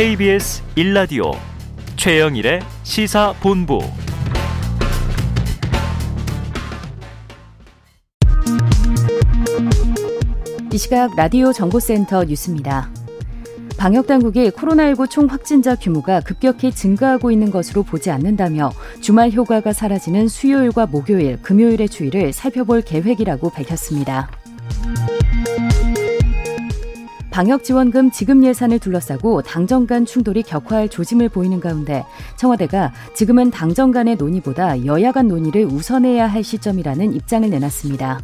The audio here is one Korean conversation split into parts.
KBS 1라디오 최영일의 시사본부 이 시각 라디오 정보센터 뉴스입니다. 방역당국이 코로나19 총 확진자 규모가 급격히 증가하고 있는 것으로 보지 않는다며 주말 효과가 사라지는 수요일과 목요일, 금요일의 주의를 살펴볼 계획이라고 밝혔습니다. 방역지원금 지급 예산을 둘러싸고 당정 간 충돌이 격화할 조짐을 보이는 가운데 청와대가 지금은 당정 간의 논의보다 여야 간 논의를 우선해야 할 시점이라는 입장을 내놨습니다.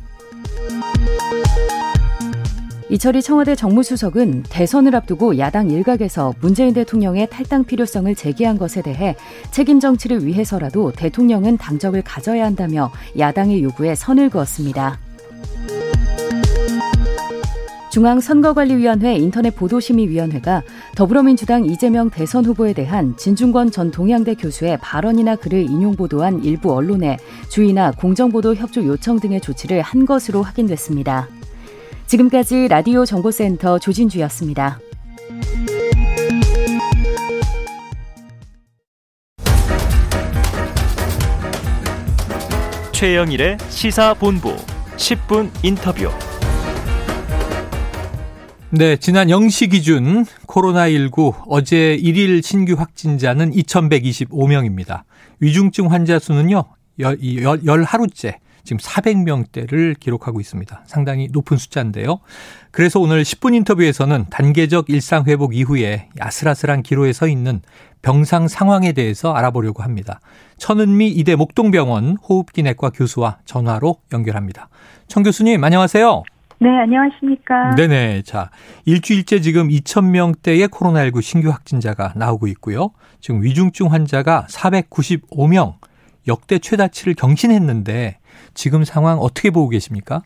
이철희 청와대 정무수석은 대선을 앞두고 야당 일각에서 문재인 대통령의 탈당 필요성을 제기한 것에 대해 책임 정치를 위해서라도 대통령은 당적을 가져야 한다며 야당의 요구에 선을 그었습니다. 중앙선거관리위원회 인터넷 보도심의위원회가 더불어민주당 이재명 대선 후보에 대한 진중권 전 동양대 교수의 발언이나 글을 인용 보도한 일부 언론에 주의나 공정보도 협조 요청 등의 조치를 한 것으로 확인됐습니다. 지금까지 라디오 정보센터 조진주였습니다. 최영일의 시사본부 10분 인터뷰. 네, 지난 0시 기준 코로나19 어제 1일 신규 확진자는 2,125명입니다. 위중증 환자 수는요, 열, 열, 열 하루째 지금 400명대를 기록하고 있습니다. 상당히 높은 숫자인데요. 그래서 오늘 10분 인터뷰에서는 단계적 일상 회복 이후에 아슬아슬한 기로에 서 있는 병상 상황에 대해서 알아보려고 합니다. 천은미 이대 목동병원 호흡기내과 교수와 전화로 연결합니다. 천 교수님 안녕하세요. 네, 안녕하십니까. 네네. 자, 일주일째 지금 2,000명대의 코로나19 신규 확진자가 나오고 있고요. 지금 위중증 환자가 495명, 역대 최다치를 경신했는데 지금 상황 어떻게 보고 계십니까?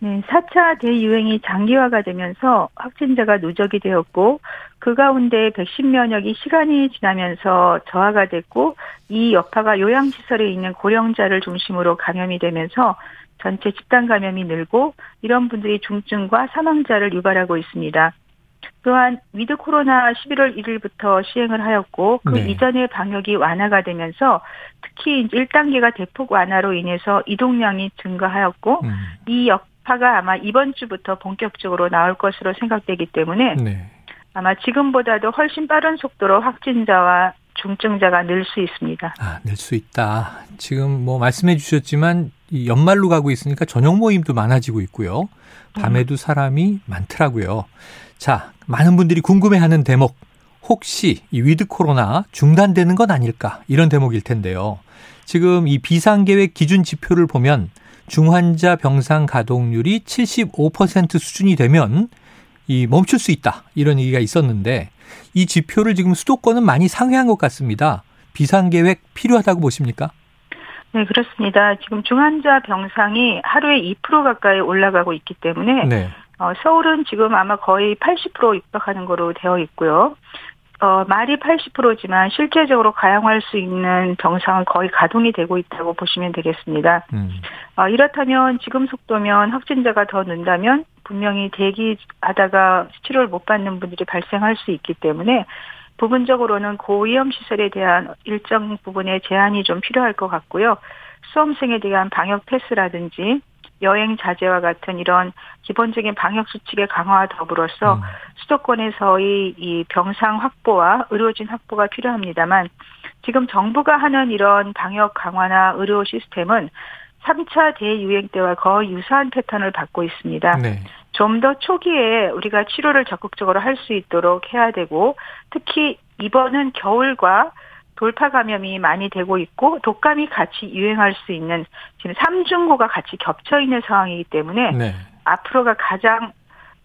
네, 4차 대유행이 장기화가 되면서 확진자가 누적이 되었고 그 가운데 백신 면역이 시간이 지나면서 저하가 됐고 이 여파가 요양시설에 있는 고령자를 중심으로 감염이 되면서 전체 집단 감염이 늘고 이런 분들이 중증과 사망자를 유발하고 있습니다. 또한 위드 코로나 11월 1일부터 시행을 하였고 그 네. 이전에 방역이 완화가 되면서 특히 1단계가 대폭 완화로 인해서 이동량이 증가하였고 음. 이 여파가 아마 이번 주부터 본격적으로 나올 것으로 생각되기 때문에 네. 아마 지금보다도 훨씬 빠른 속도로 확진자와 중증자가 늘 수 있습니다. 아, 늘 수 있다. 지금 뭐 말씀해 주셨지만 연말로 가고 있으니까 저녁 모임도 많아지고 있고요. 밤에도 사람이 많더라고요. 자, 많은 분들이 궁금해하는 대목. 혹시 이 위드 코로나 중단되는 건 아닐까? 이런 대목일 텐데요. 지금 이 비상계획 기준 지표를 보면 중환자 병상 가동률이 75% 수준이 되면 이 멈출 수 있다. 이런 얘기가 있었는데 이 지표를 지금 수도권은 많이 상회한 것 같습니다. 비상 계획 필요하다고 보십니까? 네, 그렇습니다. 지금 중환자 병상이 하루에 2% 가까이 올라가고 있기 때문에 네. 어, 서울은 지금 아마 거의 80% 입박하는 거로 되어 있고요. 어, 말이 80%지만 실제적으로 가용할 수 있는 병상은 거의 가동이 되고 있다고 보시면 되겠습니다. 음. 어, 이렇다면 지금 속도면 확진자가 더 는다면 분명히 대기하다가 치료를 못 받는 분들이 발생할 수 있기 때문에 부분적으로는 고위험 시설에 대한 일정 부분의 제한이 좀 필요할 것 같고요. 수험생에 대한 방역 패스라든지 여행 자제와 같은 이런 기본적인 방역 수칙의 강화와 더불어서 음. 수도권에서의 이 병상 확보와 의료진 확보가 필요합니다만 지금 정부가 하는 이런 방역 강화나 의료 시스템은 3차 대유행 때와 거의 유사한 패턴을 받고 있습니다. 네. 좀더 초기에 우리가 치료를 적극적으로 할 수 있도록 해야 되고 특히 이번은 겨울과 돌파 감염이 많이 되고 있고 독감이 같이 유행할 수 있는 지금 삼중고가 같이 겹쳐 있는 상황이기 때문에 네. 앞으로가 가장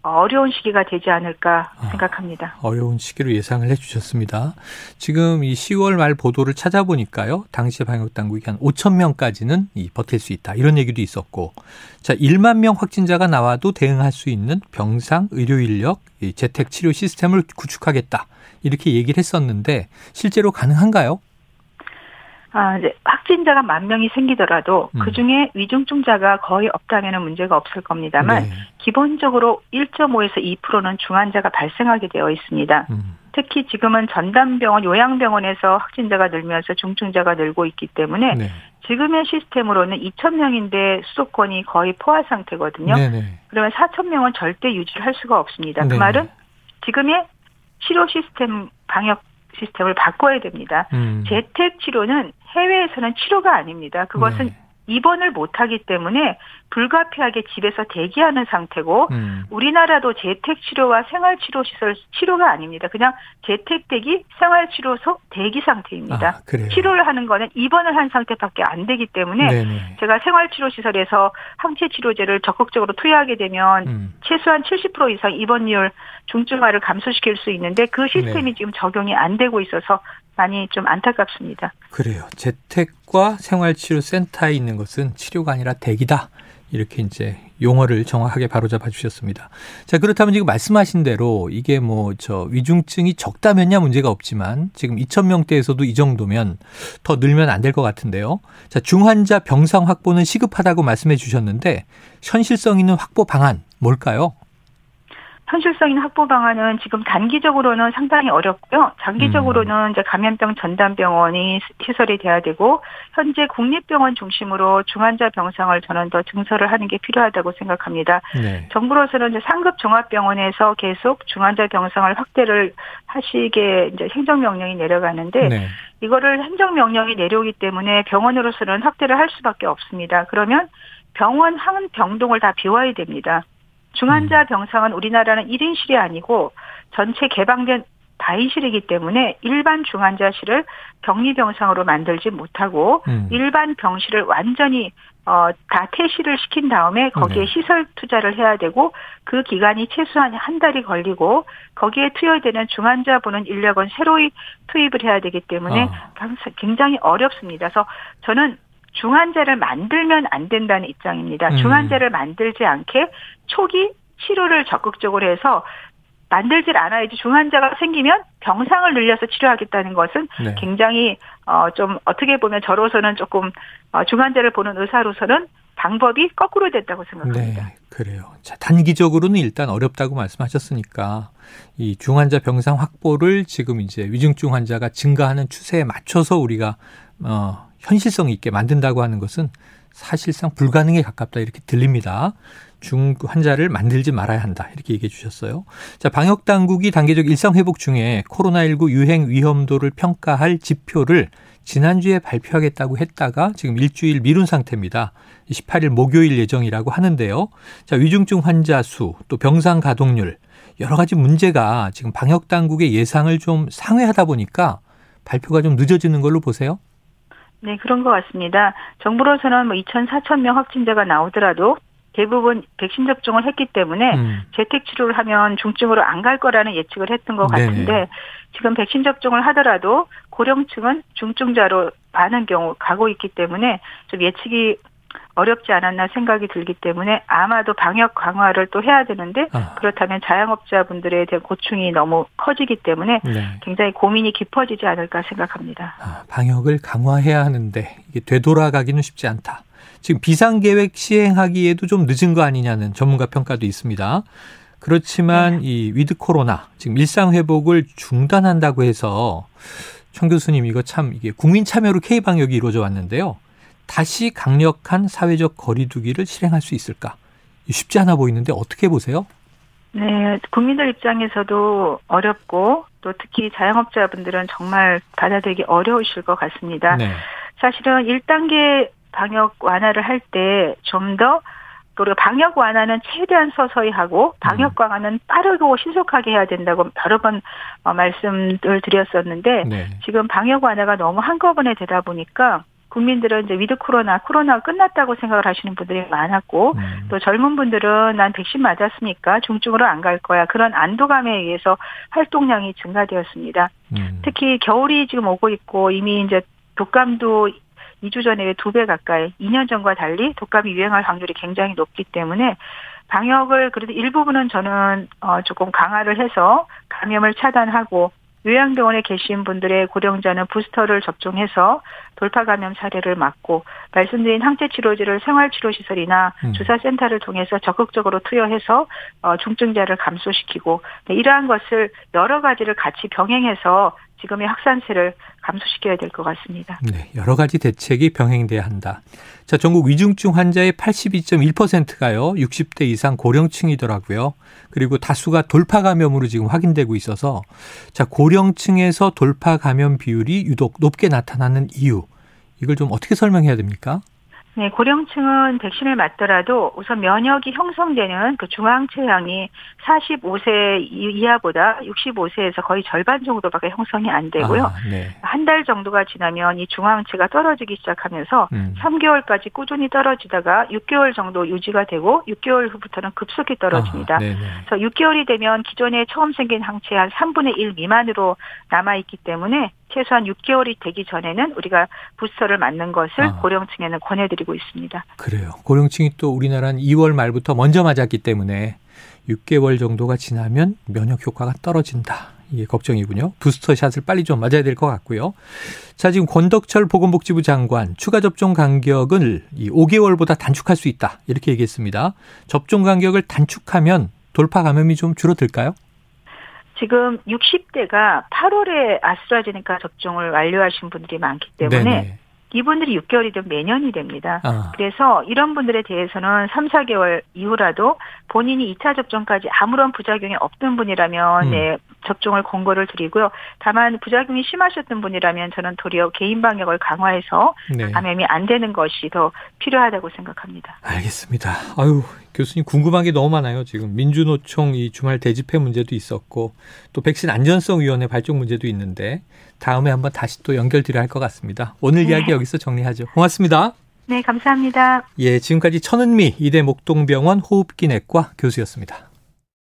어려운 시기가 되지 않을까 아, 생각합니다. 아, 어려운 시기로 예상을 해주셨습니다. 지금 이 10월 말 보도를 찾아보니까요. 당시 방역 당국이 한 5천 명까지는 이 버틸 수 있다 이런 얘기도 있었고, 자 1만 명 확진자가 나와도 대응할 수 있는 병상, 의료 인력, 재택 치료 시스템을 구축하겠다 이렇게 얘기를 했었는데 실제로 가능한가요? 아, 이제 확진자가 만 명이 생기더라도 음. 그 중에 위중증자가 거의 없다면 문제가 없을 겁니다만 네. 기본적으로 1.5에서 2%는 중환자가 발생하게 되어 있습니다. 음. 특히 지금은 전담병원, 요양병원에서 확진자가 늘면서 중증자가 늘고 있기 때문에 네. 지금의 시스템으로는 2천 명인데 수도권이 거의 포화 상태거든요. 네네. 그러면 4천 명은 절대 유지를 할 수가 없습니다. 그 말은 지금의 치료 시스템 방역 시스템을 바꿔야 됩니다. 음. 재택 치료는 해외에서는 치료가 아닙니다. 그것은 네. 입원을 못하기 때문에 불가피하게 집에서 대기하는 상태고 음. 우리나라도 재택 치료와 생활 치료 시설 치료가 아닙니다. 그냥 재택 대기 생활 치료소 대기 상태입니다. 아, 치료를 하는 거는 입원을 한 상태밖에 안 되기 때문에 네네. 제가 생활 치료 시설에서 항체 치료제를 적극적으로 투여하게 되면 음. 최소한 70% 이상 입원율 중증화를 감소시킬 수 있는데 그 시스템이 네. 지금 적용이 안 되고 있어서 많이 좀 안타깝습니다. 그래요. 재택과 생활치료센터에 있는 것은 치료가 아니라 대기다. 이렇게 이제 용어를 정확하게 바로잡아 주셨습니다. 자, 그렇다면 지금 말씀하신 대로 이게 뭐 저 위중증이 적다면야 문제가 없지만 지금 2,000명대에서도 이 정도면 더 늘면 안 될 것 같은데요. 자, 중환자 병상 확보는 시급하다고 말씀해 주셨는데 현실성 있는 확보 방안 뭘까요? 현실성 있는 확보 방안은 지금 단기적으로는 상당히 어렵고요. 장기적으로는 음. 이제 감염병 전담 병원이 시설이 돼야 되고 현재 국립병원 중심으로 중환자 병상을 저는 더 증설을 하는 게 필요하다고 생각합니다. 네. 정부로서는 이제 상급 종합병원에서 계속 중환자 병상을 확대를 하시게 이제 행정명령이 내려가는데 네. 이거를 행정명령이 내려오기 때문에 병원으로서는 확대를 할 수밖에 없습니다. 그러면 병원 한 병동을 다 비워야 됩니다. 중환자 음. 병상은 우리나라는 1인실이 아니고 전체 개방된 다인실이기 때문에 일반 중환자실을 격리 병상으로 만들지 못하고 음. 일반 병실을 완전히 어, 다 퇴실을 시킨 다음에 거기에 네. 시설 투자를 해야 되고 그 기간이 최소한 한 달이 걸리고 거기에 투여되는 중환자 보는 인력은 새로이 투입을 해야 되기 때문에 어. 굉장히 어렵습니다. 그래서 저는 중환자를 만들면 안 된다는 입장입니다. 음. 중환자를 만들지 않게 초기 치료를 적극적으로 해서 만들질 않아야지 중환자가 생기면 병상을 늘려서 치료하겠다는 것은 네. 굉장히 어 좀 어떻게 보면 저로서는 조금 어 중환자를 보는 의사로서는 방법이 거꾸로 됐다고 생각합니다. 네, 그래요. 자, 단기적으로는 일단 어렵다고 말씀하셨으니까 이 중환자 병상 확보를 지금 이제 위중증 환자가 증가하는 추세에 맞춰서 우리가 어 현실성 있게 만든다고 하는 것은 사실상 불가능에 가깝다 이렇게 들립니다. 중 환자를 만들지 말아야 한다. 이렇게 얘기해 주셨어요. 자, 방역 당국이 단계적 일상 회복 중에 코로나19 유행 위험도를 평가할 지표를 지난주에 발표하겠다고 했다가 지금 일주일 미룬 상태입니다. 18일 목요일 예정이라고 하는데요. 자, 위중증 환자 수, 또 병상 가동률, 여러 가지 문제가 지금 방역 당국의 예상을 좀 상회하다 보니까 발표가 좀 늦어지는 걸로 보세요. 네, 그런 것 같습니다. 정부로서는 뭐 2천, 4천 명 확진자가 나오더라도 대부분 백신 접종을 했기 때문에 음. 재택 치료를 하면 중증으로 안 갈 거라는 예측을 했던 것 같은데 네 지금 백신 접종을 하더라도 고령층은 중증자로 많은 경우 가고 있기 때문에 좀 예측이 어렵지 않았나 생각이 들기 때문에 아마도 방역 강화를 또 해야 되는데 아. 그렇다면 자영업자분들에 대한 고충이 너무 커지기 때문에 네. 굉장히 고민이 깊어지지 않을까 생각합니다. 아, 방역을 강화해야 하는데 이게 되돌아가기는 쉽지 않다. 지금 비상계획 시행하기에도 좀 늦은 거 아니냐는 전문가 평가도 있습니다. 그렇지만 네. 이 위드 코로나 지금 일상 회복을 중단한다고 해서 청 교수님 이거 참 이게 국민 참여로 K 방역이 이루어져 왔는데요. 다시 강력한 사회적 거리두기를 실행할 수 있을까? 쉽지 않아 보이는데 어떻게 보세요? 네, 국민들 입장에서도 어렵고 또 특히 자영업자분들은 정말 받아들이기 어려우실 것 같습니다. 네. 사실은 1단계 방역 완화를 할 때 좀더 그리고 방역 완화는 최대한 서서히 하고 방역 음. 강화는 빠르고 신속하게 해야 된다고 여러 번 어, 말씀을 드렸었는데 네. 지금 방역 완화가 너무 한꺼번에 되다 보니까 국민들은 이제 위드 코로나, 코로나가 끝났다고 생각을 하시는 분들이 많았고, 음. 또 젊은 분들은 난 백신 맞았으니까 중증으로 안 갈 거야. 그런 안도감에 의해서 활동량이 증가되었습니다. 음. 특히 겨울이 지금 오고 있고, 이미 이제 독감도 2주 전에 두 배 가까이 2년 전과 달리 독감이 유행할 확률이 굉장히 높기 때문에 방역을 그래도 일부분은 저는 어 조금 강화를 해서 감염을 차단하고 요양병원에 계신 분들의 고령자는 부스터를 접종해서 돌파 감염 사례를 막고 말씀드린 항체 치료제를 생활치료 시설이나 음. 주사센터를 통해서 적극적으로 투여해서 어, 중증자를 감소시키고 네, 이러한 것을 여러 가지를 같이 병행해서 지금의 확산세를 감소시켜야 될 것 같습니다. 네, 여러 가지 대책이 병행돼야 한다. 자, 전국 위중증 환자의 82.1%가요. 60대 이상 고령층이더라고요. 그리고 다수가 돌파 감염으로 지금 확인되고 있어서 자, 고령층에서 돌파 감염 비율이 유독 높게 나타나는 이유 이걸 좀 어떻게 설명해야 됩니까? 네, 고령층은 백신을 맞더라도 우선 면역이 형성되는 그 중앙체향이 45세 이하보다 65세에서 거의 절반 정도밖에 형성이 안 되고요. 아, 네. 한달 정도가 지나면 이 중앙체가 떨어지기 시작하면서 음. 3개월까지 꾸준히 떨어지다가 6개월 정도 유지가 되고 6개월 후부터는 급속히 떨어집니다. 아, 그래서 6개월이 되면 기존에 처음 생긴 항체 한 3분의 1 미만으로 남아 있기 때문에 최소한 6개월이 되기 전에는 우리가 부스터를 맞는 것을 아. 고령층에는 권해드리고 있습니다. 그래요. 고령층이 또 우리나라는 2월 말부터 먼저 맞았기 때문에 6개월 정도가 지나면 면역 효과가 떨어진다. 이게 걱정이군요. 부스터샷을 빨리 좀 맞아야 될 것 같고요. 자, 지금 권덕철 보건복지부 장관 추가 접종 간격을 이 5개월보다 단축할 수 있다. 이렇게 얘기했습니다. 접종 간격을 단축하면 돌파 감염이 좀 줄어들까요? 지금 60대가 8월에 아스트라제네카 접종을 완료하신 분들이 많기 때문에 네네. 이분들이 6개월이든 매년이 됩니다. 아. 그래서 이런 분들에 대해서는 3, 4개월 이후라도 본인이 2차 접종까지 아무런 부작용이 없던 분이라면 음. 네, 접종을 권고를 드리고요. 다만 부작용이 심하셨던 분이라면 저는 도리어 개인 방역을 강화해서 네. 감염이 안 되는 것이 더 필요하다고 생각합니다. 알겠습니다. 아유, 교수님 궁금한 게 너무 많아요. 지금 민주노총 이 주말 대집회 문제도 있었고 또 백신 안전성 위원회 발족 문제도 있는데 다음에 한번 다시 또 연결드려야 할 것 같습니다. 오늘 네. 이야기 여기서 정리하죠. 고맙습니다. 네, 감사합니다. 예, 지금까지 천은미 이대 목동병원 호흡기내과 교수였습니다.